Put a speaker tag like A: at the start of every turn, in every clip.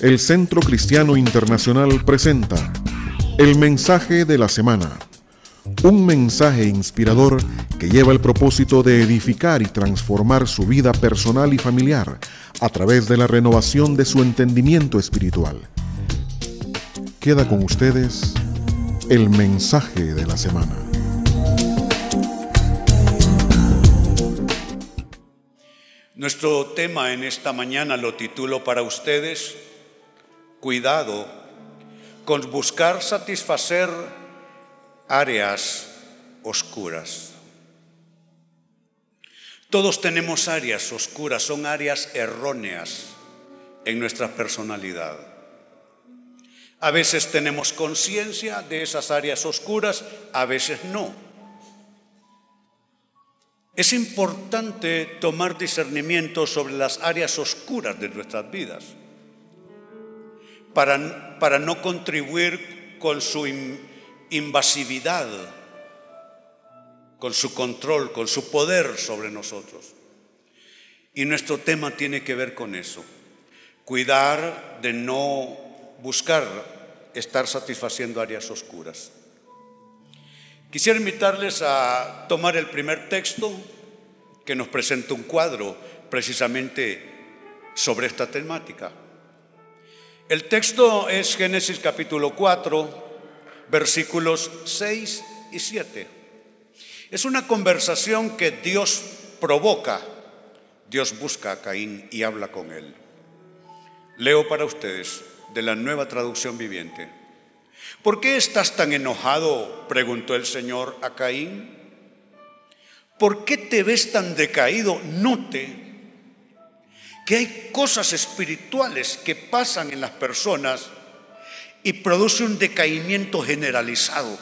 A: El Centro Cristiano Internacional presenta el mensaje de la semana. Un mensaje inspirador que lleva el propósito de edificar y transformar su vida personal y familiar a través de la renovación de su entendimiento espiritual. Queda con ustedes el mensaje de la semana.
B: Nuestro tema en esta mañana lo titulo para ustedes, Cuidado con buscar satisfacer áreas oscuras. Todos tenemos áreas oscuras, son áreas erróneas en nuestra personalidad. A veces tenemos conciencia de esas áreas oscuras, a veces no. Es importante tomar discernimiento sobre las áreas oscuras de nuestras vidas para, para no contribuir con su invasividad, con su control, con su poder sobre nosotros. Y nuestro tema tiene que ver con eso. Cuidar de no buscar estar satisfaciendo áreas oscuras. Quisiera invitarles a tomar el primer texto que nos presenta un cuadro precisamente sobre esta temática. El texto es Génesis capítulo 4, versículos 6 y 7. Es una conversación que Dios provoca. Dios busca a Caín y habla con él. Leo para ustedes de la nueva traducción viviente. ¿Por qué estás tan enojado? preguntó el Señor a Caín. ¿Por qué te ves tan decaído? Note que hay cosas espirituales que pasan en las personas y produce un decaimiento generalizado.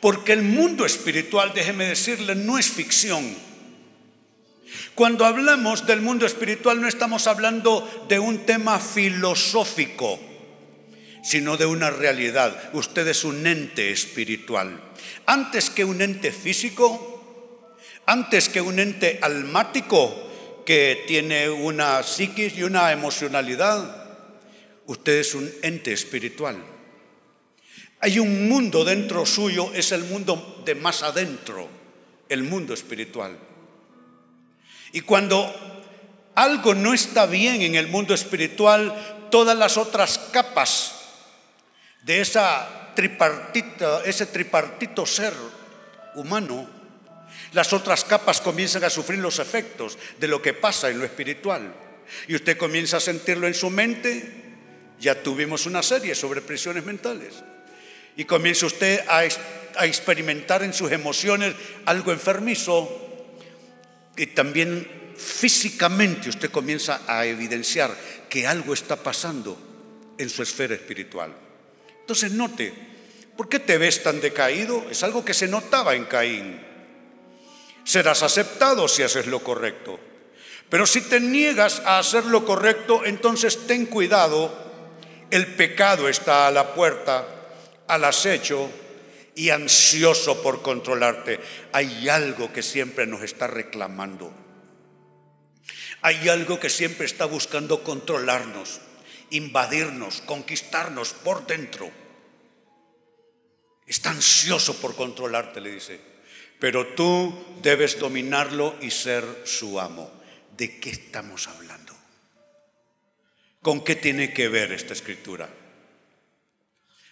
B: Porque el mundo espiritual, déjeme decirle, no es ficción. Cuando hablamos del mundo espiritual no estamos hablando de un tema filosófico sino de una realidad. Usted es un ente espiritual. Antes que un ente físico, antes que un ente almático que tiene una psiquis y una emocionalidad, usted es un ente espiritual. Hay un mundo dentro suyo, es el mundo de más adentro, el mundo espiritual. Y cuando algo no está bien en el mundo espiritual, todas las otras capas de ese tripartito ser humano, las otras capas comienzan a sufrir los efectos de lo que pasa en lo espiritual. Y usted comienza a sentirlo en su mente. Ya tuvimos una serie sobre prisiones mentales. Y comienza usted a, a experimentar en sus emociones algo enfermizo. Y también físicamente usted comienza a evidenciar que algo está pasando en su esfera espiritual. Entonces note, ¿por qué te ves tan decaído? Es algo que se notaba en Caín. Serás aceptado si haces lo correcto. Pero si te niegas a hacer lo correcto, entonces ten cuidado. El pecado está a la puerta, al acecho y ansioso por controlarte. Hay algo que siempre nos está reclamando. Hay algo que siempre está buscando controlarnos, invadirnos, conquistarnos por dentro. Está ansioso por controlarte, le dice. Pero tú debes dominarlo y ser su amo. ¿De qué estamos hablando? ¿Con qué tiene que ver esta escritura?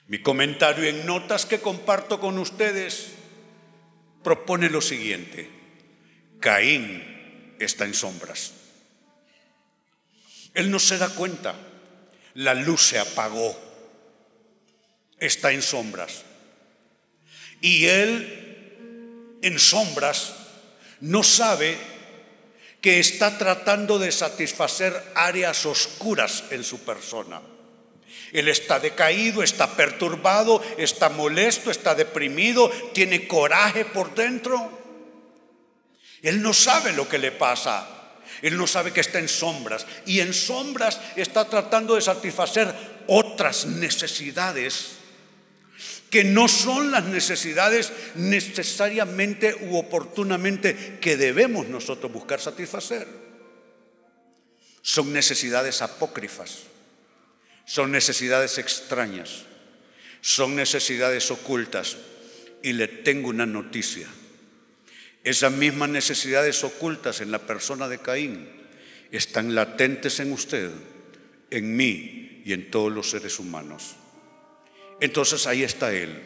B: Mi comentario en notas que comparto con ustedes propone lo siguiente. Caín está en sombras. Él no se da cuenta. La luz se apagó. Está en sombras. Y él, en sombras, no sabe que está tratando de satisfacer áreas oscuras en su persona. Él está decaído, está perturbado, está molesto, está deprimido, tiene coraje por dentro. Él no sabe lo que le pasa. Él no sabe que está en sombras. Y en sombras está tratando de satisfacer otras necesidades que no son las necesidades necesariamente u oportunamente que debemos nosotros buscar satisfacer. son necesidades apócrifas, son necesidades extrañas, son necesidades ocultas. Y le tengo una noticia. Esas mismas necesidades ocultas en la persona de Caín están latentes en usted, en mí y en todos los seres humanos. Entonces ahí está Él,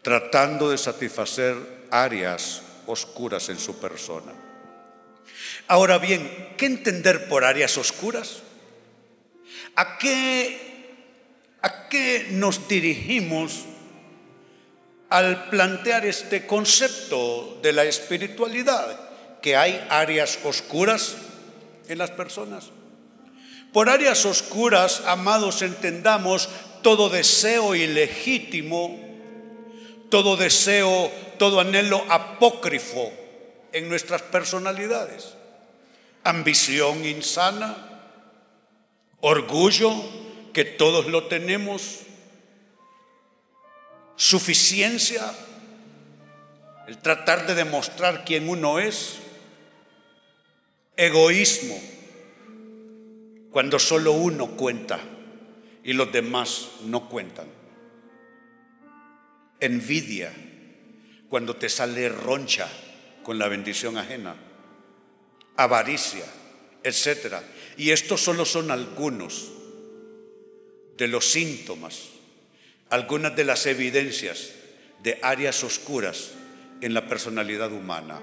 B: tratando de satisfacer áreas oscuras en su persona. Ahora bien, ¿qué entender por áreas oscuras? ¿A qué, a qué nos dirigimos al plantear este concepto de la espiritualidad? Que hay áreas oscuras en las personas. Por áreas oscuras, amados, entendamos todo deseo ilegítimo, todo deseo, todo anhelo apócrifo en nuestras personalidades. Ambición insana, orgullo, que todos lo tenemos, suficiencia, el tratar de demostrar quién uno es, egoísmo, cuando solo uno cuenta y los demás no cuentan. Envidia, cuando te sale roncha con la bendición ajena. Avaricia, etc. Y estos solo son algunos de los síntomas, algunas de las evidencias de áreas oscuras en la personalidad humana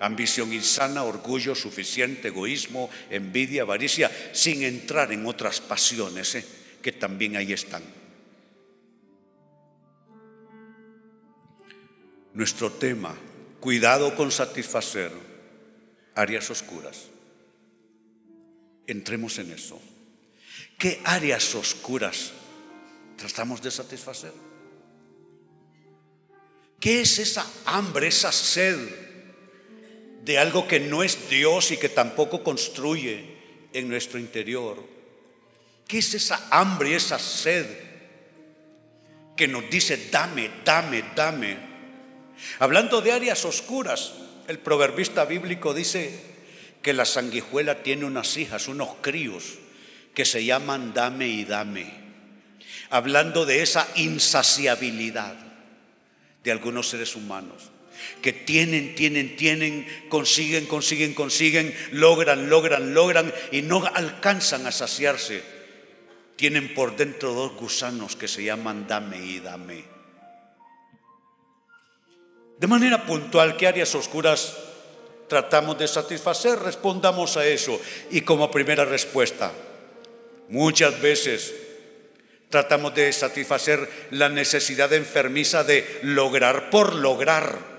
B: ambición insana, orgullo suficiente, egoísmo, envidia, avaricia, sin entrar en otras pasiones ¿eh? que también ahí están. Nuestro tema, cuidado con satisfacer áreas oscuras. Entremos en eso. ¿Qué áreas oscuras tratamos de satisfacer? ¿Qué es esa hambre, esa sed de algo que no es Dios y que tampoco construye en nuestro interior. ¿Qué es esa hambre, esa sed que nos dice, dame, dame, dame? Hablando de áreas oscuras, el proverbista bíblico dice que la sanguijuela tiene unas hijas, unos críos, que se llaman dame y dame. Hablando de esa insaciabilidad de algunos seres humanos que tienen, tienen, tienen, consiguen, consiguen, consiguen, logran, logran, logran y no alcanzan a saciarse. Tienen por dentro dos gusanos que se llaman dame y dame. De manera puntual, ¿qué áreas oscuras tratamos de satisfacer? Respondamos a eso. Y como primera respuesta, muchas veces tratamos de satisfacer la necesidad enfermiza de lograr por lograr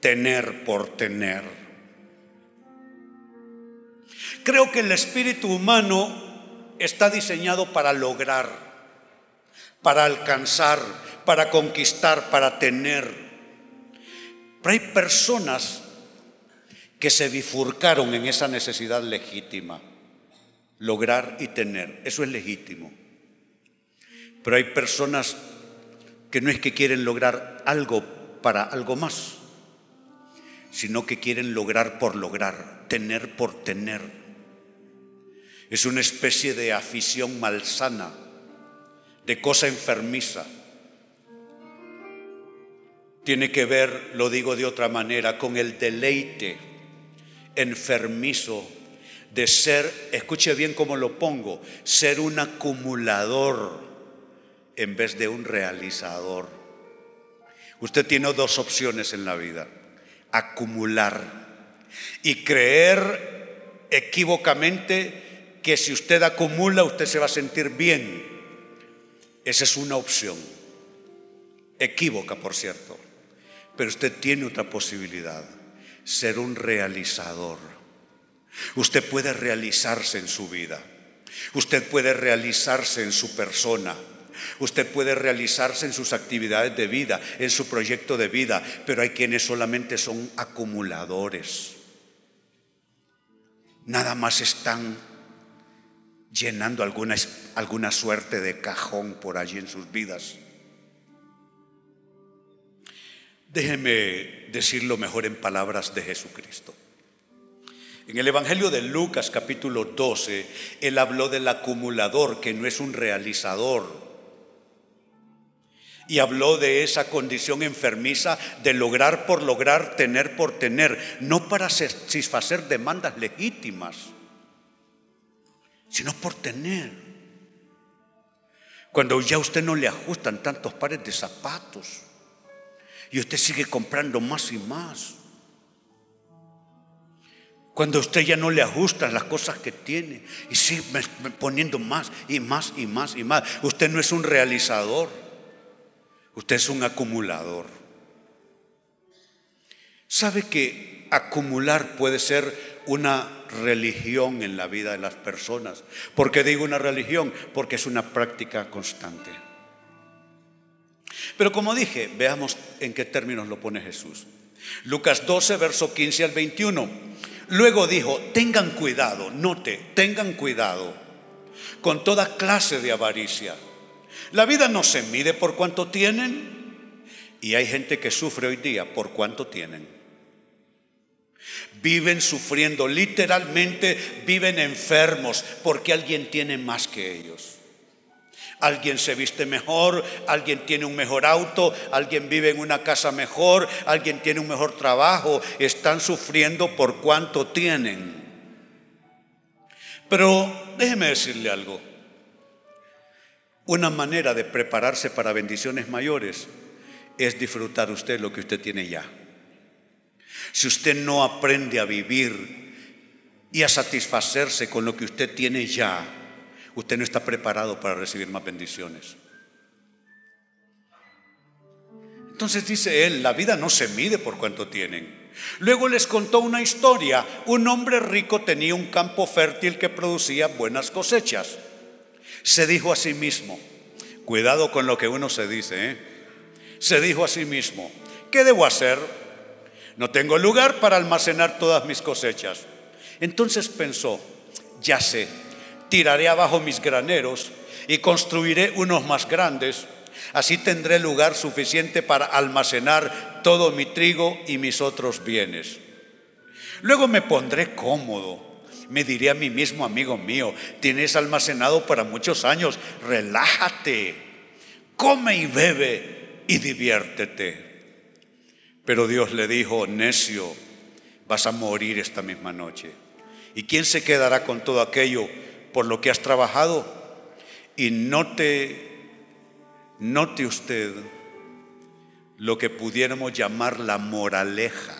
B: tener por tener. Creo que el espíritu humano está diseñado para lograr, para alcanzar, para conquistar, para tener. Pero hay personas que se bifurcaron en esa necesidad legítima, lograr y tener, eso es legítimo. Pero hay personas que no es que quieren lograr algo para algo más, sino que quieren lograr por lograr, tener por tener. Es una especie de afición malsana, de cosa enfermiza. Tiene que ver, lo digo de otra manera, con el deleite enfermizo de ser, escuche bien cómo lo pongo, ser un acumulador en vez de un realizador. Usted tiene dos opciones en la vida acumular y creer equívocamente que si usted acumula usted se va a sentir bien. Esa es una opción. Equívoca, por cierto. Pero usted tiene otra posibilidad, ser un realizador. Usted puede realizarse en su vida. Usted puede realizarse en su persona. Usted puede realizarse en sus actividades de vida, en su proyecto de vida, pero hay quienes solamente son acumuladores. Nada más están llenando alguna, alguna suerte de cajón por allí en sus vidas. Déjeme decirlo mejor en palabras de Jesucristo. En el Evangelio de Lucas capítulo 12, él habló del acumulador que no es un realizador. Y habló de esa condición enfermiza de lograr por lograr, tener por tener, no para satisfacer demandas legítimas, sino por tener. Cuando ya a usted no le ajustan tantos pares de zapatos y usted sigue comprando más y más cuando usted ya no le ajustan las cosas que tiene y sigue poniendo más y más y más y más. Usted no es un realizador, usted es un acumulador. ¿Sabe que acumular puede ser una religión en la vida de las personas? ¿Por qué digo una religión? Porque es una práctica constante. Pero como dije, veamos en qué términos lo pone Jesús. Lucas 12, verso 15 al 21. Luego dijo, tengan cuidado, note, tengan cuidado con toda clase de avaricia. La vida no se mide por cuánto tienen y hay gente que sufre hoy día por cuánto tienen. Viven sufriendo, literalmente viven enfermos porque alguien tiene más que ellos. Alguien se viste mejor, alguien tiene un mejor auto, alguien vive en una casa mejor, alguien tiene un mejor trabajo, están sufriendo por cuánto tienen. Pero déjeme decirle algo. Una manera de prepararse para bendiciones mayores es disfrutar usted lo que usted tiene ya. Si usted no aprende a vivir y a satisfacerse con lo que usted tiene ya, usted no está preparado para recibir más bendiciones. Entonces dice él, la vida no se mide por cuánto tienen. Luego les contó una historia. Un hombre rico tenía un campo fértil que producía buenas cosechas. Se dijo a sí mismo, cuidado con lo que uno se dice, ¿eh? se dijo a sí mismo, ¿qué debo hacer? No tengo lugar para almacenar todas mis cosechas. Entonces pensó, ya sé, tiraré abajo mis graneros y construiré unos más grandes. Así tendré lugar suficiente para almacenar todo mi trigo y mis otros bienes. Luego me pondré cómodo. Me diré a mí mismo, amigo mío, tienes almacenado para muchos años, relájate, come y bebe y diviértete. Pero Dios le dijo, necio, vas a morir esta misma noche. ¿Y quién se quedará con todo aquello por lo que has trabajado y note, note usted lo que pudiéramos llamar la moraleja.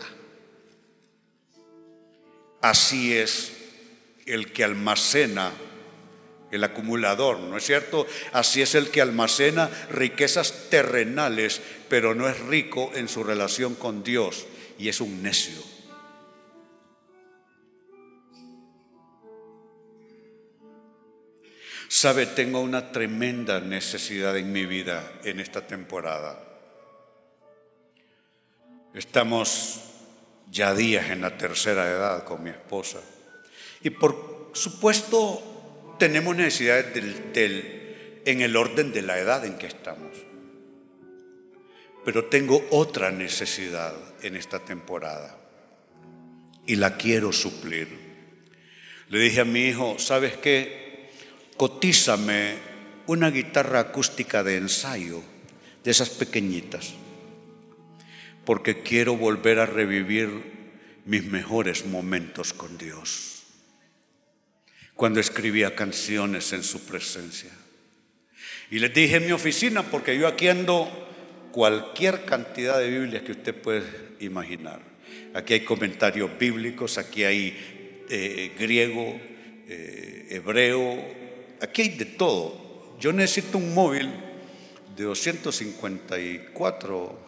B: Así es el que almacena el acumulador, ¿no es cierto? Así es el que almacena riquezas terrenales, pero no es rico en su relación con Dios y es un necio. Sabe, tengo una tremenda necesidad en mi vida en esta temporada. Estamos ya días en la tercera edad con mi esposa. Y por supuesto tenemos necesidades del, en el orden de la edad en que estamos. Pero tengo otra necesidad en esta temporada y la quiero suplir. Le dije a mi hijo, ¿sabes qué? cotízame una guitarra acústica de ensayo, de esas pequeñitas, porque quiero volver a revivir mis mejores momentos con Dios. Cuando escribía canciones en su presencia. Y les dije en mi oficina, porque yo aquí ando cualquier cantidad de Biblias que usted puede imaginar. Aquí hay comentarios bíblicos, aquí hay eh, griego, eh, hebreo, aquí hay de todo. Yo necesito un móvil de 254,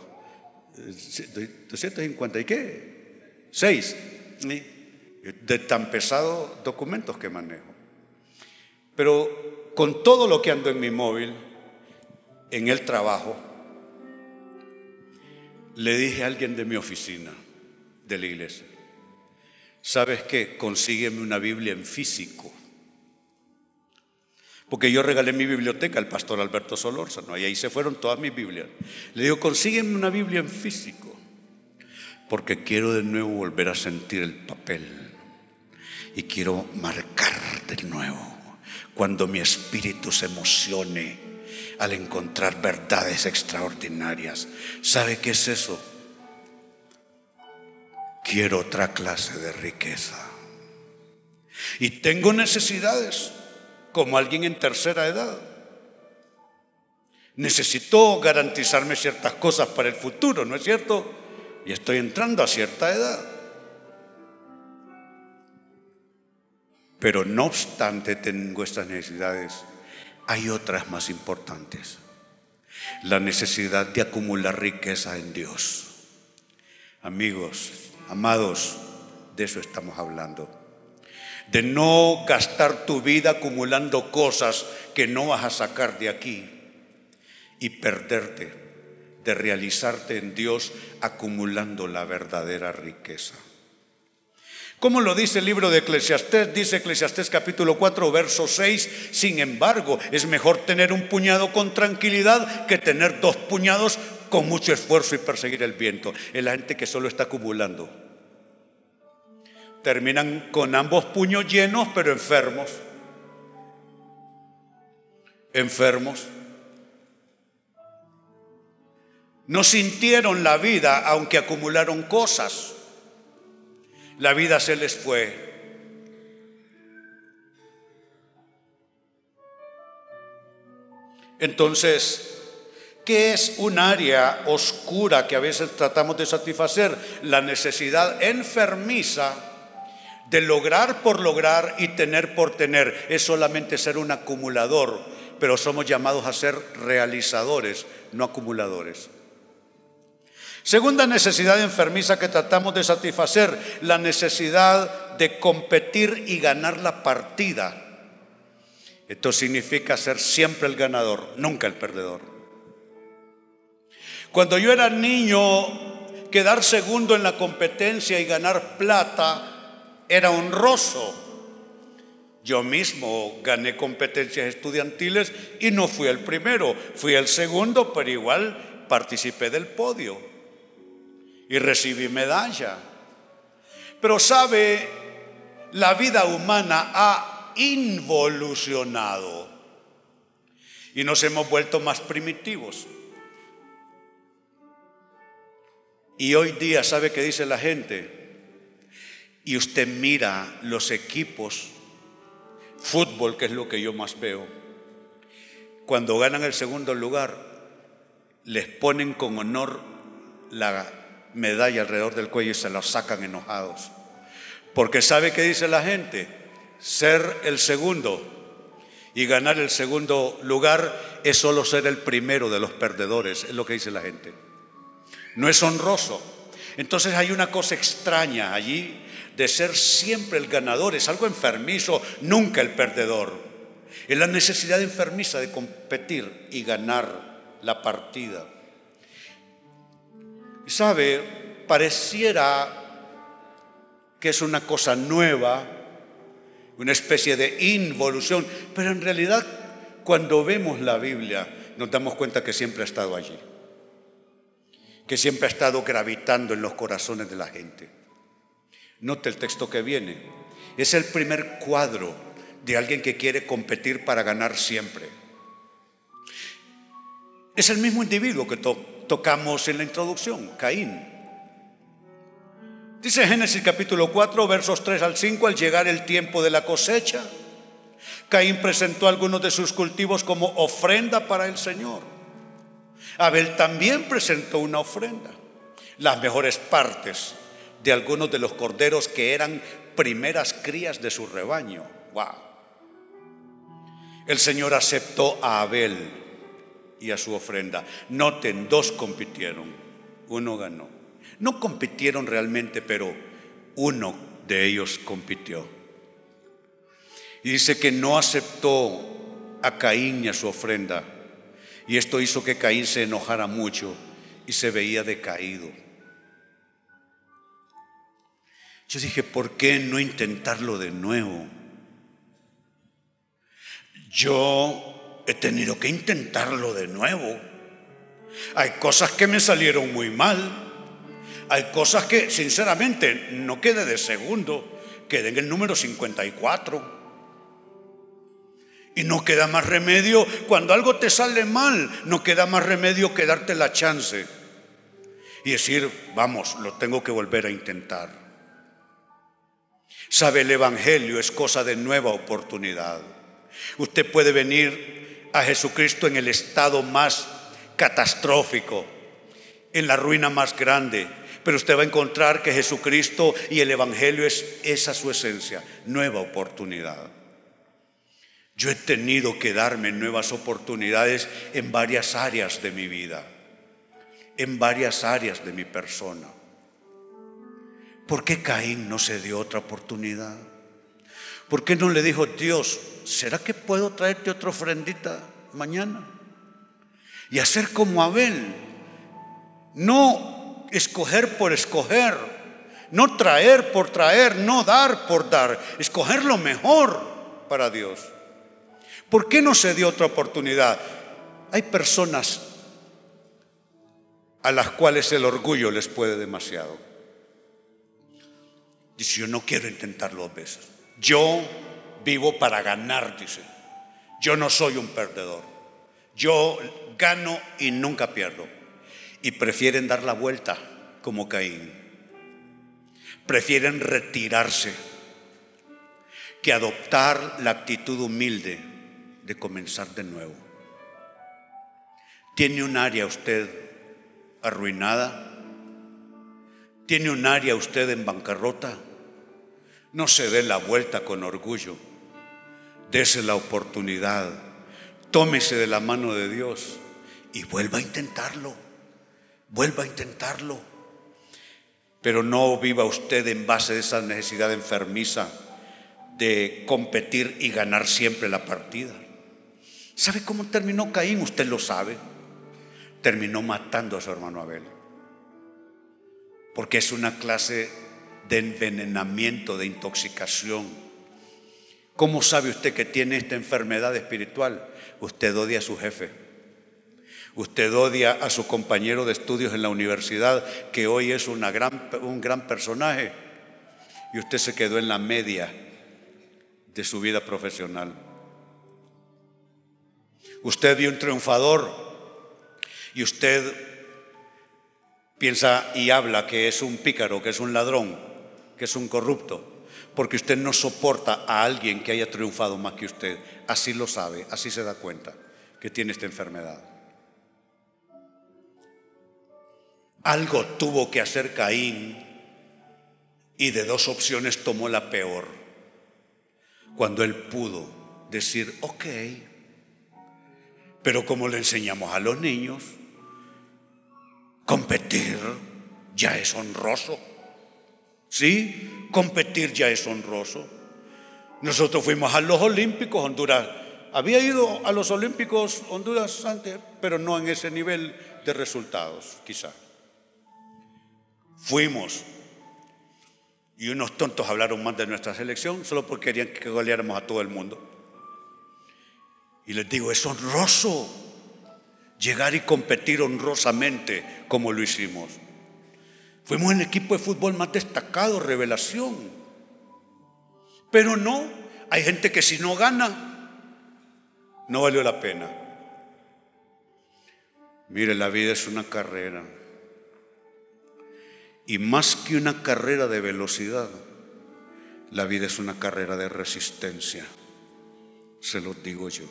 B: 250 y qué, 6, de tan pesados documentos que manejo. Pero con todo lo que ando en mi móvil, en el trabajo, le dije a alguien de mi oficina, de la iglesia, ¿sabes qué? Consígueme una Biblia en físico. Porque yo regalé mi biblioteca al pastor Alberto Solórzano y ahí se fueron todas mis Biblias. Le digo, consígueme una Biblia en físico, porque quiero de nuevo volver a sentir el papel, y quiero marcar de nuevo cuando mi espíritu se emocione al encontrar verdades extraordinarias. ¿Sabe qué es eso? Quiero otra clase de riqueza. Y tengo necesidades como alguien en tercera edad. Necesito garantizarme ciertas cosas para el futuro, ¿no es cierto? Y estoy entrando a cierta edad. Pero no obstante tengo estas necesidades, hay otras más importantes. La necesidad de acumular riqueza en Dios. Amigos, amados, de eso estamos hablando. De no gastar tu vida acumulando cosas que no vas a sacar de aquí y perderte de realizarte en Dios acumulando la verdadera riqueza. ¿Cómo lo dice el libro de Eclesiastés? Dice Eclesiastés capítulo 4, verso 6. Sin embargo, es mejor tener un puñado con tranquilidad que tener dos puñados con mucho esfuerzo y perseguir el viento. Es la gente que solo está acumulando. Terminan con ambos puños llenos, pero enfermos. Enfermos. No sintieron la vida aunque acumularon cosas la vida se les fue. Entonces, ¿qué es un área oscura que a veces tratamos de satisfacer? La necesidad enfermiza de lograr por lograr y tener por tener. Es solamente ser un acumulador, pero somos llamados a ser realizadores, no acumuladores. Segunda necesidad enfermiza que tratamos de satisfacer, la necesidad de competir y ganar la partida. Esto significa ser siempre el ganador, nunca el perdedor. Cuando yo era niño, quedar segundo en la competencia y ganar plata era honroso. Yo mismo gané competencias estudiantiles y no fui el primero, fui el segundo, pero igual participé del podio y recibí medalla. Pero sabe, la vida humana ha involucionado y nos hemos vuelto más primitivos. Y hoy día, ¿sabe qué dice la gente? Y usted mira los equipos, fútbol, que es lo que yo más veo, cuando ganan el segundo lugar, les ponen con honor la medalla alrededor del cuello y se la sacan enojados. Porque sabe que dice la gente, ser el segundo y ganar el segundo lugar es solo ser el primero de los perdedores, es lo que dice la gente. No es honroso. Entonces hay una cosa extraña allí de ser siempre el ganador, es algo enfermizo, nunca el perdedor. Es la necesidad enfermiza de competir y ganar la partida. Sabe, pareciera que es una cosa nueva, una especie de involución, pero en realidad cuando vemos la Biblia nos damos cuenta que siempre ha estado allí, que siempre ha estado gravitando en los corazones de la gente. Note el texto que viene, es el primer cuadro de alguien que quiere competir para ganar siempre. Es el mismo individuo que tocamos en la introducción, Caín. Dice Génesis capítulo 4, versos 3 al 5, al llegar el tiempo de la cosecha, Caín presentó algunos de sus cultivos como ofrenda para el Señor. Abel también presentó una ofrenda, las mejores partes de algunos de los corderos que eran primeras crías de su rebaño. Wow. El Señor aceptó a Abel y a su ofrenda. Noten, dos compitieron, uno ganó. No compitieron realmente, pero uno de ellos compitió. Y dice que no aceptó a Caín y a su ofrenda. Y esto hizo que Caín se enojara mucho y se veía decaído. Yo dije, ¿por qué no intentarlo de nuevo? Yo he tenido que intentarlo de nuevo. Hay cosas que me salieron muy mal. Hay cosas que sinceramente no quedé de segundo, quedé en el número 54. Y no queda más remedio, cuando algo te sale mal, no queda más remedio que darte la chance y decir, vamos, lo tengo que volver a intentar. Sabe, el Evangelio es cosa de nueva oportunidad. Usted puede venir a Jesucristo en el estado más catastrófico, en la ruina más grande, pero usted va a encontrar que Jesucristo y el Evangelio es esa su esencia, nueva oportunidad. Yo he tenido que darme nuevas oportunidades en varias áreas de mi vida, en varias áreas de mi persona. ¿Por qué Caín no se dio otra oportunidad? ¿Por qué no le dijo, Dios, ¿será que puedo traerte otra ofrendita mañana? Y hacer como Abel, no escoger por escoger, no traer por traer, no dar por dar, escoger lo mejor para Dios. ¿Por qué no se dio otra oportunidad? Hay personas a las cuales el orgullo les puede demasiado. Dice, yo no quiero intentarlo dos veces. Yo vivo para ganar, dice. Yo no soy un perdedor. Yo gano y nunca pierdo. Y prefieren dar la vuelta como Caín. Prefieren retirarse que adoptar la actitud humilde de comenzar de nuevo. ¿Tiene un área usted arruinada? ¿Tiene un área usted en bancarrota? No se dé la vuelta con orgullo. Dese la oportunidad. Tómese de la mano de Dios y vuelva a intentarlo. Vuelva a intentarlo. Pero no viva usted en base a esa necesidad enfermiza de competir y ganar siempre la partida. ¿Sabe cómo terminó Caín? Usted lo sabe. Terminó matando a su hermano Abel. Porque es una clase de envenenamiento, de intoxicación. ¿Cómo sabe usted que tiene esta enfermedad espiritual? Usted odia a su jefe. Usted odia a su compañero de estudios en la universidad, que hoy es una gran, un gran personaje. Y usted se quedó en la media de su vida profesional. Usted vio un triunfador y usted piensa y habla que es un pícaro, que es un ladrón, que es un corrupto, porque usted no soporta a alguien que haya triunfado más que usted. Así lo sabe, así se da cuenta que tiene esta enfermedad. Algo tuvo que hacer Caín y de dos opciones tomó la peor. Cuando él pudo decir, ok, pero como le enseñamos a los niños, competir ya es honroso. ¿Sí? Competir ya es honroso. Nosotros fuimos a los Olímpicos, Honduras. Había ido a los Olímpicos Honduras antes, pero no en ese nivel de resultados, quizá. Fuimos. Y unos tontos hablaron más de nuestra selección solo porque querían que goleáramos a todo el mundo. Y les digo, es honroso llegar y competir honrosamente como lo hicimos. Fuimos el equipo de fútbol más destacado, revelación. Pero no, hay gente que si no gana, no valió la pena. Mire, la vida es una carrera. Y más que una carrera de velocidad, la vida es una carrera de resistencia. Se lo digo yo.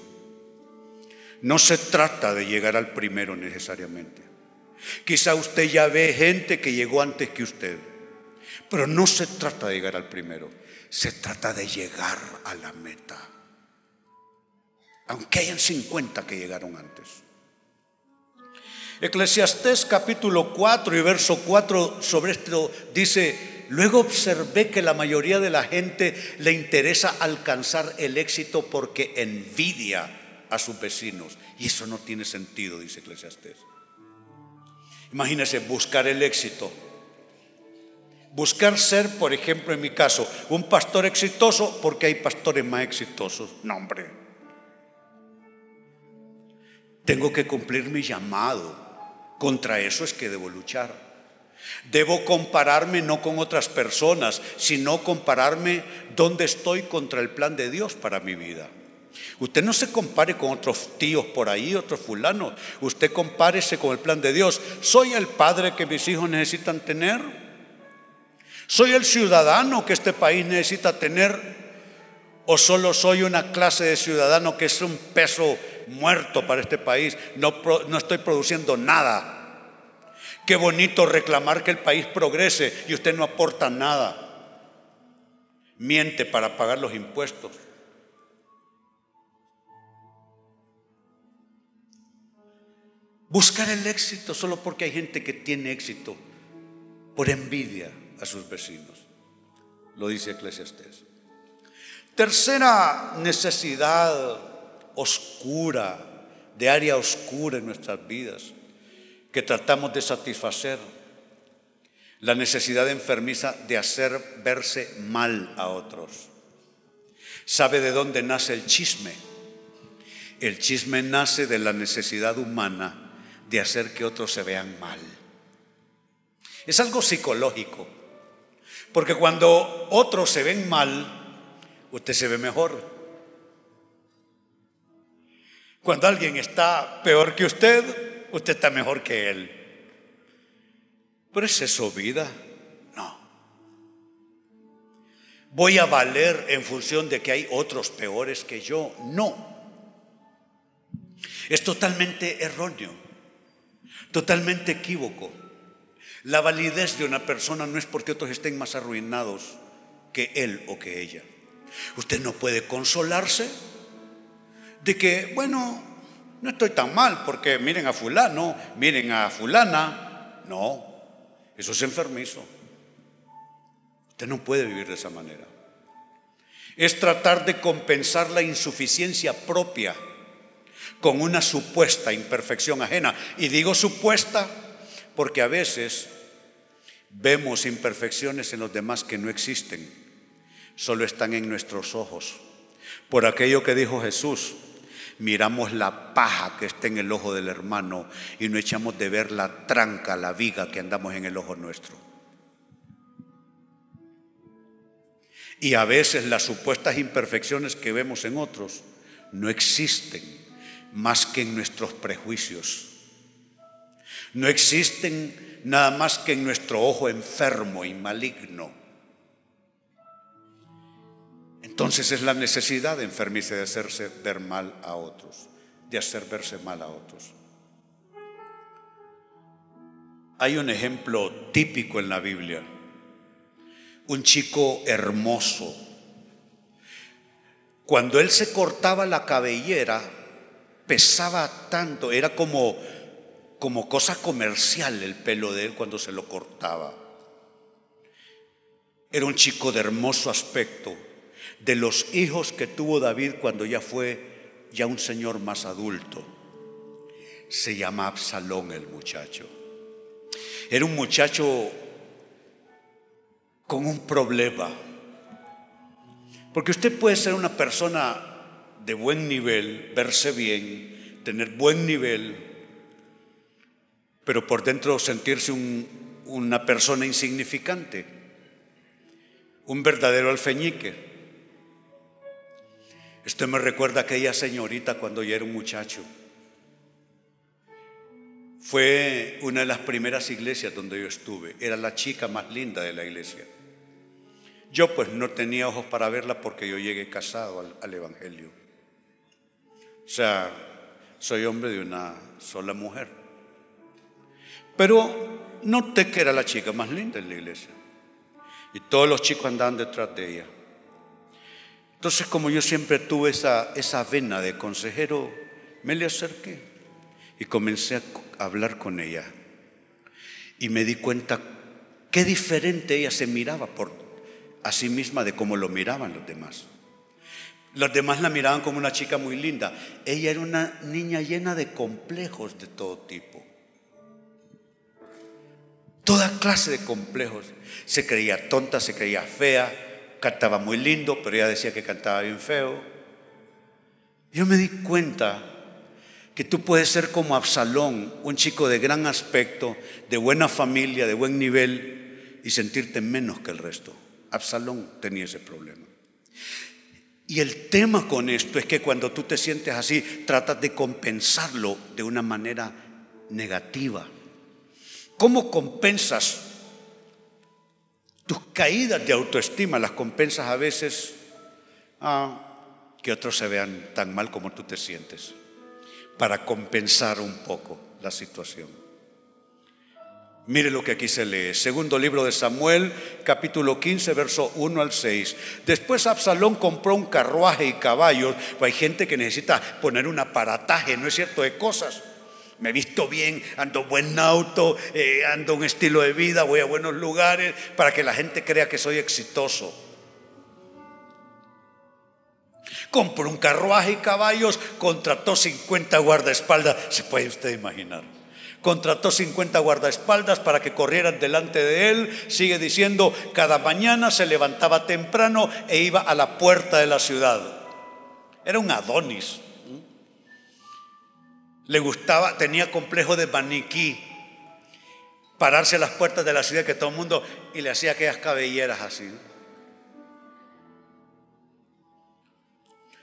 B: No se trata de llegar al primero necesariamente. Quizá usted ya ve gente que llegó antes que usted, pero no se trata de llegar al primero, se trata de llegar a la meta. Aunque hayan 50 que llegaron antes. Eclesiastés capítulo 4 y verso 4 sobre esto dice, luego observé que la mayoría de la gente le interesa alcanzar el éxito porque envidia a sus vecinos. Y eso no tiene sentido, dice Eclesiastés. Imagínese buscar el éxito. Buscar ser, por ejemplo, en mi caso, un pastor exitoso porque hay pastores más exitosos. No, hombre. Tengo que cumplir mi llamado. Contra eso es que debo luchar. Debo compararme no con otras personas, sino compararme dónde estoy contra el plan de Dios para mi vida. Usted no se compare con otros tíos por ahí, otros fulanos. Usted compárese con el plan de Dios. ¿Soy el padre que mis hijos necesitan tener? ¿Soy el ciudadano que este país necesita tener? ¿O solo soy una clase de ciudadano que es un peso muerto para este país? No, no estoy produciendo nada. Qué bonito reclamar que el país progrese y usted no aporta nada. Miente para pagar los impuestos. Buscar el éxito solo porque hay gente que tiene éxito por envidia a sus vecinos. Lo dice Eclesiastés. Tercera necesidad oscura, de área oscura en nuestras vidas, que tratamos de satisfacer. La necesidad enfermiza de hacer verse mal a otros. ¿Sabe de dónde nace el chisme? El chisme nace de la necesidad humana de hacer que otros se vean mal. Es algo psicológico, porque cuando otros se ven mal, usted se ve mejor. Cuando alguien está peor que usted, usted está mejor que él. ¿Pero es eso vida? No. ¿Voy a valer en función de que hay otros peores que yo? No. Es totalmente erróneo. Totalmente equívoco. La validez de una persona no es porque otros estén más arruinados que él o que ella. Usted no puede consolarse de que, bueno, no estoy tan mal porque miren a fulano, miren a fulana. No, eso es enfermizo. Usted no puede vivir de esa manera. Es tratar de compensar la insuficiencia propia con una supuesta imperfección ajena. Y digo supuesta porque a veces vemos imperfecciones en los demás que no existen, solo están en nuestros ojos. Por aquello que dijo Jesús, miramos la paja que está en el ojo del hermano y no echamos de ver la tranca, la viga que andamos en el ojo nuestro. Y a veces las supuestas imperfecciones que vemos en otros no existen más que en nuestros prejuicios. No existen nada más que en nuestro ojo enfermo y maligno. Entonces es la necesidad de enfermarse, de hacerse ver mal a otros, de hacer verse mal a otros. Hay un ejemplo típico en la Biblia. Un chico hermoso. Cuando él se cortaba la cabellera, pesaba tanto, era como, como cosa comercial el pelo de él cuando se lo cortaba. Era un chico de hermoso aspecto, de los hijos que tuvo David cuando ya fue ya un señor más adulto. Se llama Absalón el muchacho. Era un muchacho con un problema. Porque usted puede ser una persona de buen nivel, verse bien, tener buen nivel, pero por dentro sentirse una persona insignificante, un verdadero alfeñique. Esto me recuerda a aquella señorita cuando yo era un muchacho. Fue una de las primeras iglesias donde yo estuve. Era la chica más linda de la iglesia. Yo pues no tenía ojos para verla porque yo llegué casado al Evangelio. O sea, soy hombre de una sola mujer. Pero noté que era la chica más linda en la iglesia. Y todos los chicos andaban detrás de ella. Entonces, como yo siempre tuve esa, esa vena de consejero, me le acerqué y comencé a hablar con ella. Y me di cuenta qué diferente ella se miraba por a sí misma de cómo lo miraban los demás. Los demás la miraban como una chica muy linda. Ella era una niña llena de complejos de todo tipo. Toda clase de complejos. Se creía tonta, se creía fea, cantaba muy lindo, pero ella decía que cantaba bien feo. Yo me di cuenta que tú puedes ser como Absalón, un chico de gran aspecto, de buena familia, de buen nivel, y sentirte menos que el resto. Absalón tenía ese problema. Y el tema con esto es que cuando tú te sientes así, tratas de compensarlo de una manera negativa. ¿Cómo compensas tus caídas de autoestima? Las compensas a veces a que otros se vean tan mal como tú te sientes, para compensar un poco la situación. Mire lo que aquí se lee. Segundo libro de Samuel, capítulo 15, verso 1 al 6. Después Absalón compró un carruaje y caballos. Pues hay gente que necesita poner un aparataje, ¿no es cierto?, de cosas. Me he visto bien, ando buen auto, eh, ando un estilo de vida, voy a buenos lugares para que la gente crea que soy exitoso. Compró un carruaje y caballos, contrató 50 guardaespaldas, se puede usted imaginar. Contrató 50 guardaespaldas para que corrieran delante de él. Sigue diciendo, cada mañana se levantaba temprano e iba a la puerta de la ciudad. Era un Adonis. Le gustaba, tenía complejo de maniquí. Pararse a las puertas de la ciudad que todo el mundo y le hacía aquellas cabelleras así.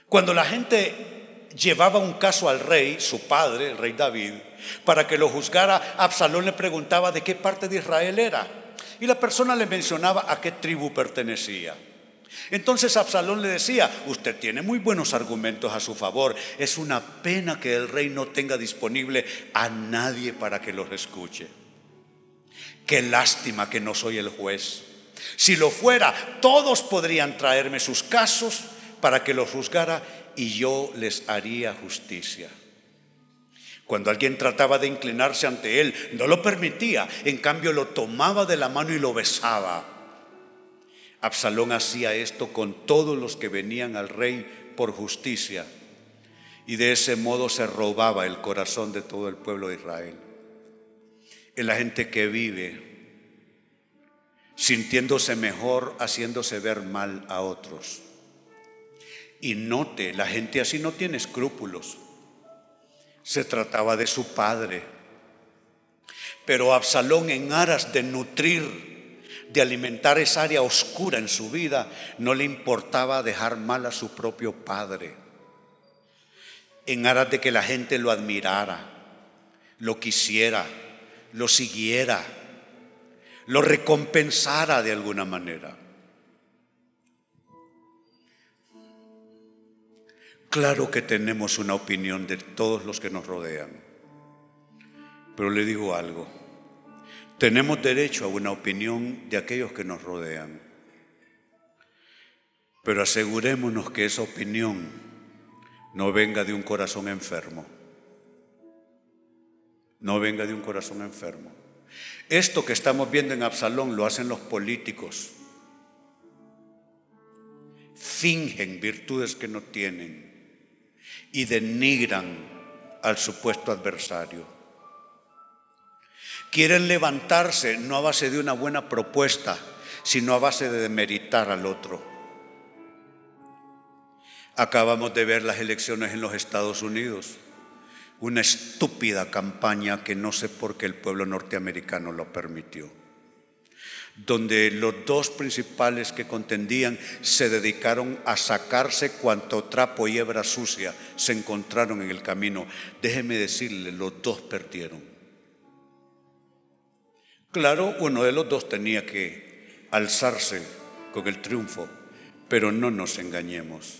B: Cuando la gente llevaba un caso al rey, su padre, el rey David, para que lo juzgara, Absalón le preguntaba de qué parte de Israel era. Y la persona le mencionaba a qué tribu pertenecía. Entonces Absalón le decía, usted tiene muy buenos argumentos a su favor, es una pena que el rey no tenga disponible a nadie para que los escuche. Qué lástima que no soy el juez. Si lo fuera, todos podrían traerme sus casos para que los juzgara y yo les haría justicia. Cuando alguien trataba de inclinarse ante él, no lo permitía, en cambio lo tomaba de la mano y lo besaba. Absalón hacía esto con todos los que venían al rey por justicia y de ese modo se robaba el corazón de todo el pueblo de Israel. Es la gente que vive sintiéndose mejor, haciéndose ver mal a otros. Y note, la gente así no tiene escrúpulos. Se trataba de su padre. Pero Absalón en aras de nutrir, de alimentar esa área oscura en su vida, no le importaba dejar mal a su propio padre. En aras de que la gente lo admirara, lo quisiera, lo siguiera, lo recompensara de alguna manera. Claro que tenemos una opinión de todos los que nos rodean, pero le digo algo, tenemos derecho a una opinión de aquellos que nos rodean, pero asegurémonos que esa opinión no venga de un corazón enfermo, no venga de un corazón enfermo. Esto que estamos viendo en Absalón lo hacen los políticos, fingen virtudes que no tienen y denigran al supuesto adversario. Quieren levantarse no a base de una buena propuesta, sino a base de demeritar al otro. Acabamos de ver las elecciones en los Estados Unidos, una estúpida campaña que no sé por qué el pueblo norteamericano lo permitió donde los dos principales que contendían se dedicaron a sacarse cuanto trapo y hebra sucia se encontraron en el camino. Déjeme decirle, los dos perdieron. Claro, uno de los dos tenía que alzarse con el triunfo, pero no nos engañemos.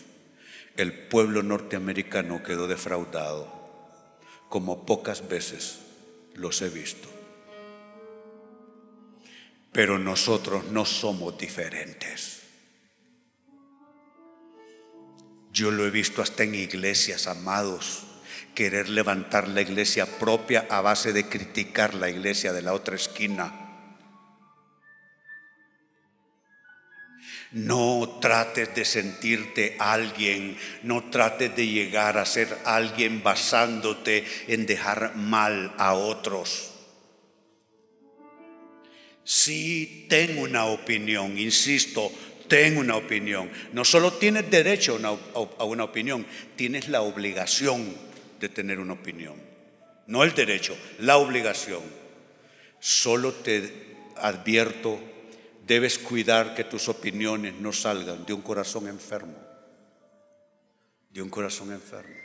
B: El pueblo norteamericano quedó defraudado, como pocas veces los he visto. Pero nosotros no somos diferentes. Yo lo he visto hasta en iglesias, amados, querer levantar la iglesia propia a base de criticar la iglesia de la otra esquina. No trates de sentirte alguien, no trates de llegar a ser alguien basándote en dejar mal a otros. Sí, tengo una opinión, insisto, tengo una opinión. No solo tienes derecho a una, opinión, tienes la obligación de tener una opinión. No el derecho, la obligación. Solo te advierto, debes cuidar que tus opiniones no salgan de un corazón enfermo. De un corazón enfermo.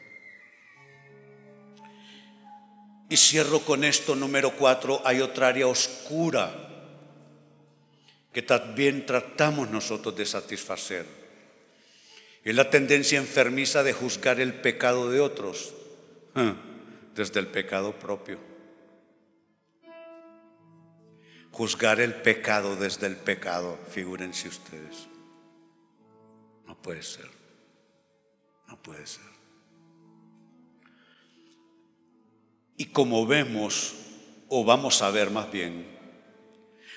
B: Y cierro con esto, número cuatro, hay otra área oscura que también tratamos nosotros de satisfacer. Es la tendencia enfermiza de juzgar el pecado de otros ¿eh? desde el pecado propio. Juzgar el pecado desde el pecado, figúrense ustedes. No puede ser. No puede ser. Y como vemos, o vamos a ver más bien,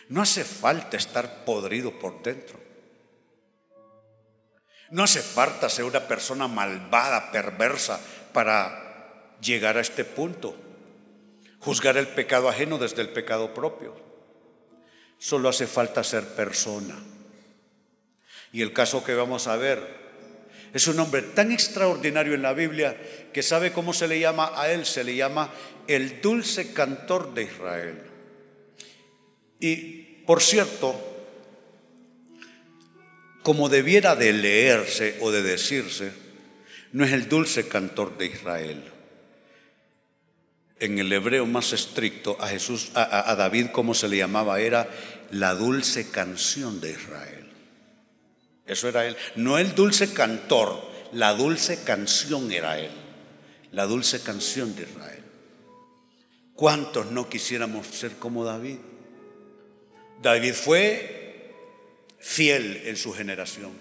B: no hace falta estar podrido por dentro. No hace falta ser una persona malvada, perversa, para llegar a este punto. Juzgar el pecado ajeno desde el pecado propio. Solo hace falta ser persona. Y el caso que vamos a ver es un hombre tan extraordinario en la Biblia que sabe cómo se le llama a él. Se le llama el dulce cantor de Israel. Y por cierto, como debiera de leerse o de decirse, no es el dulce cantor de Israel. En el hebreo más estricto, a Jesús, a, David, como se le llamaba, era la dulce canción de Israel. Eso era él. No el dulce cantor, la dulce canción era él. La dulce canción de Israel. ¿Cuántos no quisiéramos ser como David? David fue fiel en su generación.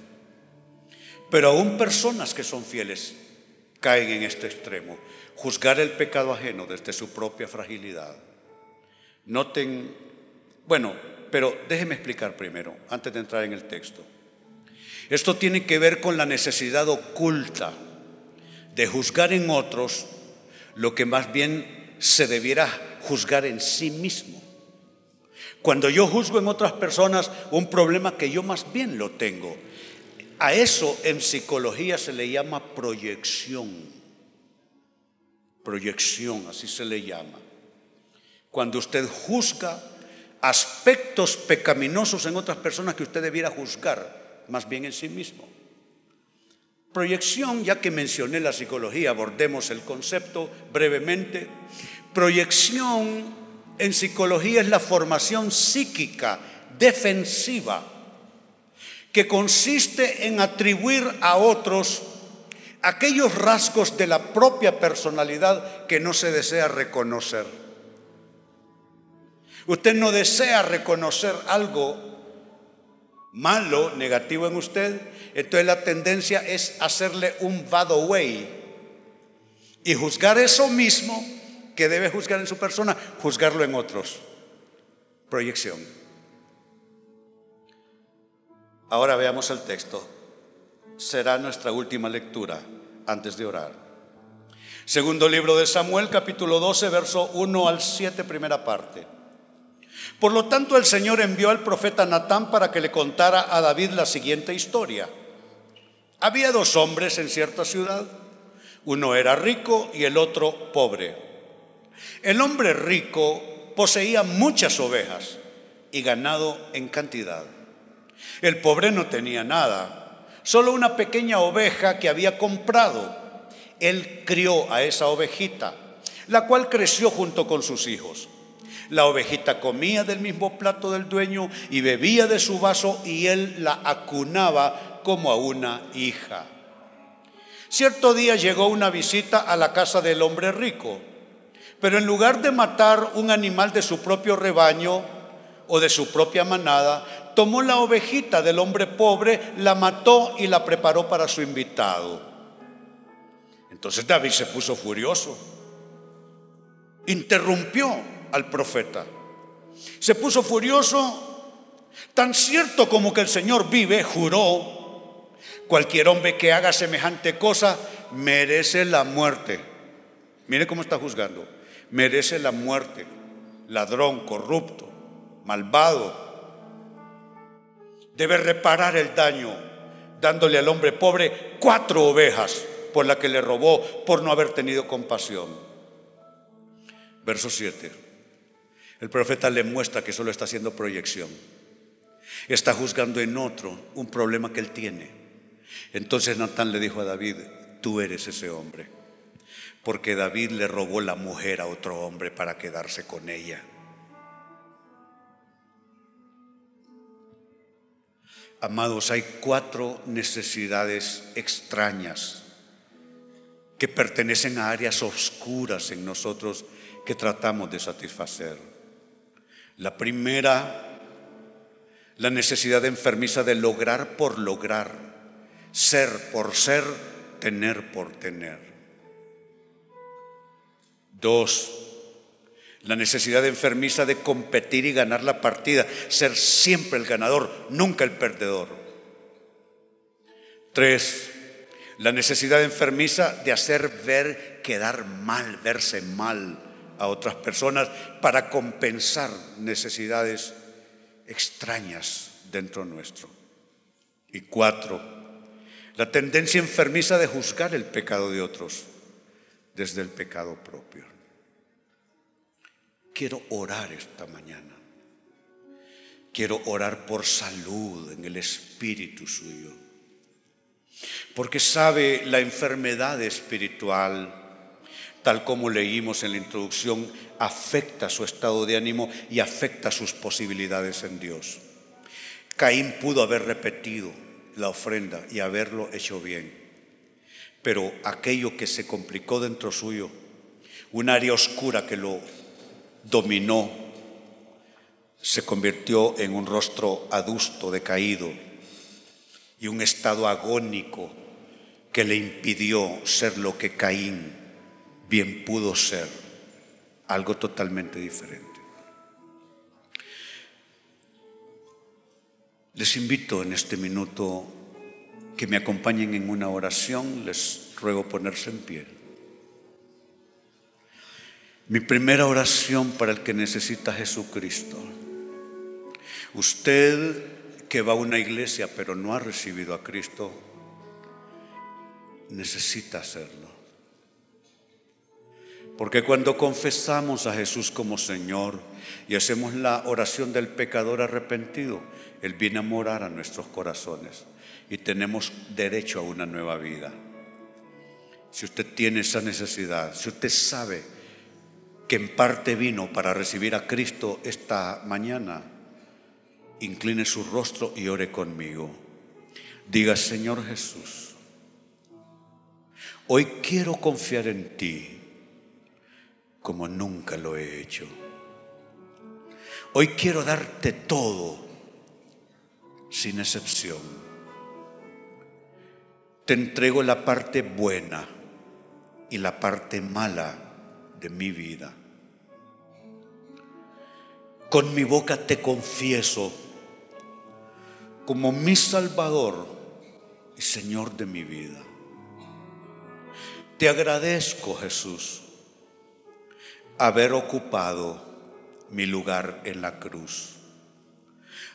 B: Pero aún personas que son fieles caen en este extremo. Juzgar el pecado ajeno desde su propia fragilidad. Noten, bueno, pero déjeme explicar primero, antes de entrar en el texto. Esto tiene que ver con la necesidad oculta de juzgar en otros lo que más bien se debiera juzgar en sí mismo. Cuando yo juzgo en otras personas un problema que yo más bien lo tengo, a eso en psicología se le llama proyección. Proyección, así se le llama. Cuando usted juzga aspectos pecaminosos en otras personas que usted debiera juzgar, más bien en sí mismo. Proyección, ya que mencioné la psicología, abordemos el concepto brevemente. Proyección en psicología es la formación psíquica defensiva que consiste en atribuir a otros aquellos rasgos de la propia personalidad que no se desea reconocer. Usted no desea reconocer algo malo, negativo en usted, entonces la tendencia es hacerle un bad away y juzgar eso mismo que debe juzgar en su persona, juzgarlo en otros. Proyección. Ahora veamos el texto. Será nuestra última lectura antes de orar. Segundo libro de Samuel, capítulo 12, verso 1 al 7, primera parte. Por lo tanto, el Señor envió al profeta Natán para que le contara a David la siguiente historia. Había dos hombres en cierta ciudad. Uno era rico y el otro pobre. El hombre rico poseía muchas ovejas y ganado en cantidad. El pobre no tenía nada, solo una pequeña oveja que había comprado. Él crió a esa ovejita, la cual creció junto con sus hijos. La ovejita comía del mismo plato del dueño y bebía de su vaso y él la acunaba como a una hija. Cierto día llegó una visita a la casa del hombre rico, pero en lugar de matar un animal de su propio rebaño o de su propia manada, tomó la ovejita del hombre pobre, la mató y la preparó para su invitado. Entonces David se puso furioso, interrumpió al profeta. Se puso furioso, tan cierto como que el Señor vive, juró, cualquier hombre que haga semejante cosa merece la muerte. Mire cómo está juzgando, merece la muerte, ladrón, corrupto, malvado. Debe reparar el daño dándole al hombre pobre cuatro ovejas por la que le robó, por no haber tenido compasión. Verso 7. El profeta le muestra que solo está haciendo proyección. Está juzgando en otro un problema que él tiene. Entonces Natán le dijo a David, tú eres ese hombre. Porque David le robó la mujer a otro hombre para quedarse con ella. Amados, hay cuatro necesidades extrañas que pertenecen a áreas oscuras en nosotros que tratamos de satisfacer. La primera, la necesidad enfermiza de lograr por lograr, ser por ser, tener por tener. Dos, la necesidad enfermiza de competir y ganar la partida, ser siempre el ganador, nunca el perdedor. Tres, la necesidad enfermiza de hacer ver quedar mal, verse mal a otras personas para compensar necesidades extrañas dentro nuestro. Y cuatro, la tendencia enfermiza de juzgar el pecado de otros desde el pecado propio quiero orar esta mañana. Quiero orar por salud en el espíritu suyo. Porque sabe la enfermedad espiritual, tal como leímos en la introducción, afecta su estado de ánimo y afecta sus posibilidades en Dios. Caín pudo haber repetido la ofrenda y haberlo hecho bien, pero aquello que se complicó dentro suyo, un área oscura que lo dominó, se convirtió en un rostro adusto, decaído, y un estado agónico que le impidió ser lo que Caín bien pudo ser, algo totalmente diferente. Les invito en este minuto que me acompañen en una oración, les ruego ponerse en pie. Mi primera oración para el que necesita a Jesucristo. Usted que va a una iglesia pero no ha recibido a Cristo, necesita hacerlo. Porque cuando confesamos a Jesús como Señor y hacemos la oración del pecador arrepentido, Él viene a morar a nuestros corazones y tenemos derecho a una nueva vida. Si usted tiene esa necesidad, si usted sabe que en parte vino para recibir a Cristo esta mañana, incline su rostro y ore conmigo. Diga, Señor Jesús, hoy quiero confiar en ti como nunca lo he hecho. Hoy quiero darte todo, sin excepción. Te entrego la parte buena y la parte mala de mi vida. Con mi boca te confieso como mi Salvador y Señor de mi vida. Te agradezco, Jesús, haber ocupado mi lugar en la cruz.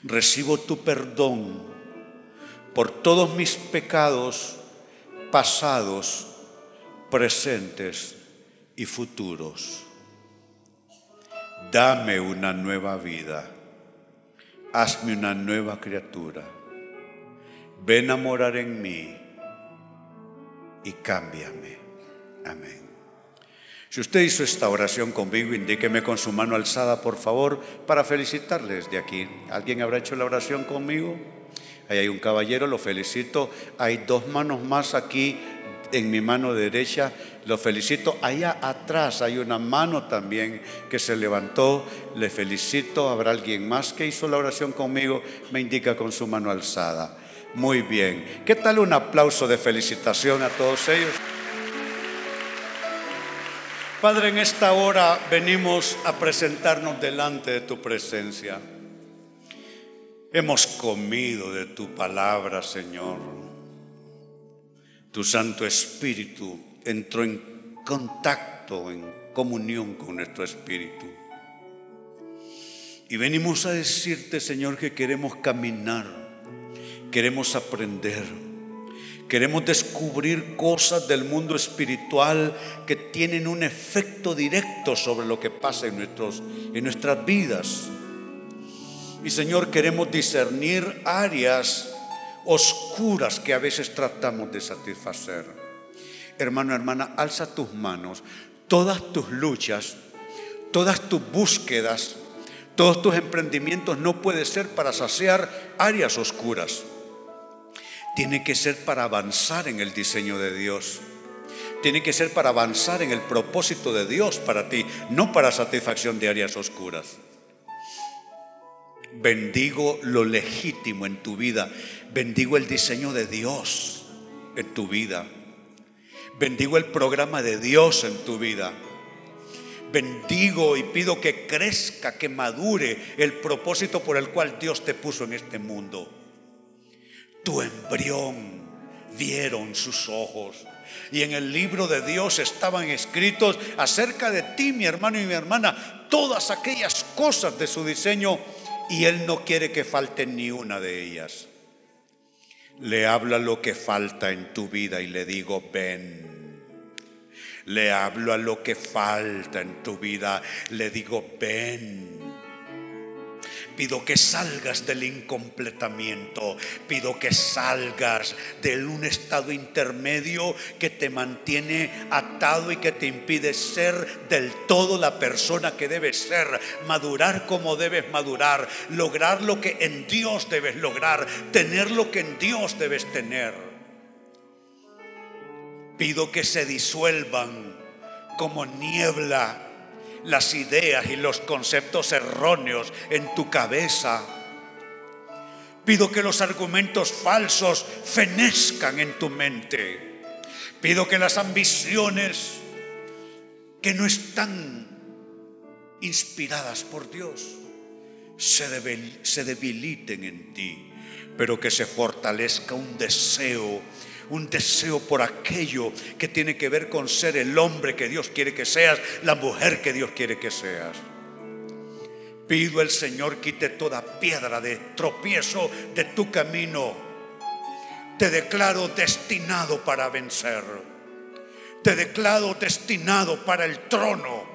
B: Recibo tu perdón por todos mis pecados pasados, presentes y futuros. Dame una nueva vida. Hazme una nueva criatura. Ven a morar en mí y cámbiame. Amén. Si usted hizo esta oración conmigo, indíqueme con su mano alzada, por favor, para felicitarles de aquí. ¿Alguien habrá hecho la oración conmigo? Ahí hay un caballero, lo felicito. Hay dos manos más aquí en mi mano derecha. Lo felicito. Allá atrás hay una mano también que se levantó. Le felicito. Habrá alguien más que hizo la oración conmigo. Me indica con su mano alzada. Muy bien. ¿Qué tal un aplauso de felicitación a todos ellos? Padre, en esta hora venimos a presentarnos delante de tu presencia. Hemos comido de tu palabra, Señor tu Santo Espíritu entró en contacto, en comunión con nuestro Espíritu. Y venimos a decirte, Señor, que queremos caminar, queremos aprender, Queremos descubrir cosas del mundo espiritual que tienen un efecto directo sobre lo que pasa en, nuestros, en nuestras vidas. Y Señor, queremos discernir áreas oscuras que a veces tratamos de satisfacer. Hermano, hermana, alza tus manos. Todas tus luchas, todas tus búsquedas, todos tus emprendimientos no pueden ser para saciar áreas oscuras. Tiene que ser para avanzar en el diseño de Dios. Tiene que ser para avanzar en el propósito de Dios para ti, no para satisfacción de áreas oscuras. Bendigo lo legítimo en tu vida. Bendigo el diseño de Dios en tu vida. Bendigo el programa de Dios en tu vida. Bendigo y pido que crezca, que madure el propósito por el cual Dios te puso en este mundo. Tu embrión vieron sus ojos. Y en el libro de Dios estaban escritos acerca de ti, mi hermano y mi hermana, todas aquellas cosas de su diseño y Él no quiere que falte ni una de ellas. Le habla lo que falta en tu vida y le digo, ven. Le hablo a lo que falta en tu vida, le digo, ven. Pido que salgas del incompletamiento. Pido que salgas de un estado intermedio que te mantiene atado y que te impide ser del todo la persona que debes ser. Madurar como debes madurar. Lograr lo que en Dios debes lograr. Tener lo que en Dios debes tener. Pido que se disuelvan como niebla las ideas y los conceptos erróneos en tu cabeza. Pido que los argumentos falsos fenezcan en tu mente. Pido que las ambiciones que no están inspiradas por Dios se, debiliten en ti, pero que se fortalezca un deseo un deseo por aquello que tiene que ver con ser el hombre que Dios quiere que seas, la mujer que Dios quiere que seas. Pido el Señor quite toda piedra de tropiezo de tu camino. Te declaro destinado para vencer. Te declaro destinado para el trono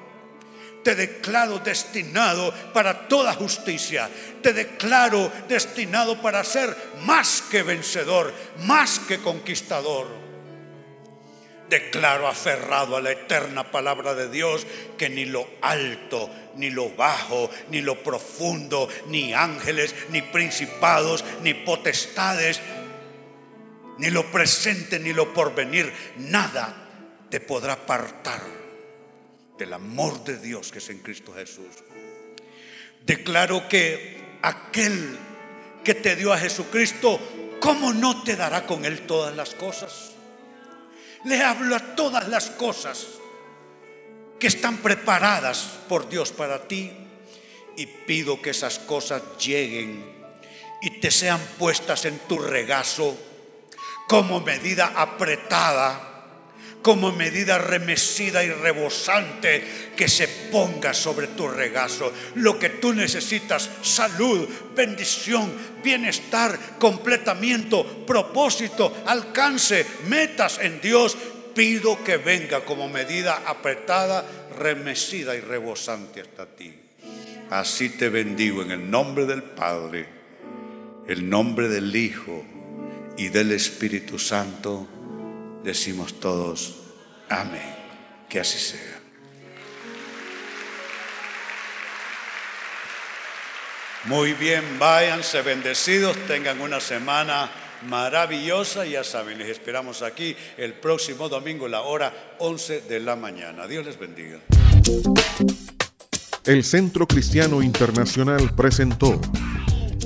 B: te declaro destinado para toda justicia. Te declaro destinado para ser más que vencedor, más que conquistador. Declaro aferrado a la eterna palabra de Dios que ni lo alto, ni lo bajo, ni lo profundo, ni ángeles, ni principados, ni potestades, ni lo presente, ni lo porvenir, nada te podrá apartar del amor de Dios que es en Cristo Jesús. Declaro que aquel que te dio a Jesucristo, ¿cómo no te dará con Él todas las cosas? Le hablo a todas las cosas que están preparadas por Dios para ti y pido que esas cosas lleguen y te sean puestas en tu regazo como medida apretada como medida remecida y rebosante que se ponga sobre tu regazo. Lo que tú necesitas, salud, bendición, bienestar, completamiento, propósito, alcance, metas en Dios, pido que venga como medida apretada, remecida y rebosante hasta ti. Así te bendigo en el nombre del Padre, el nombre del Hijo y del Espíritu Santo decimos todos, amén, que así sea. Muy bien, váyanse bendecidos, tengan una semana maravillosa, ya saben, les esperamos aquí el próximo domingo la hora 11 de la mañana. Dios les bendiga.
A: El Centro Cristiano Internacional presentó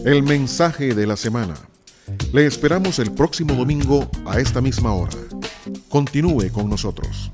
A: el mensaje de la semana. Le esperamos el próximo domingo a esta misma hora. Continúe con nosotros.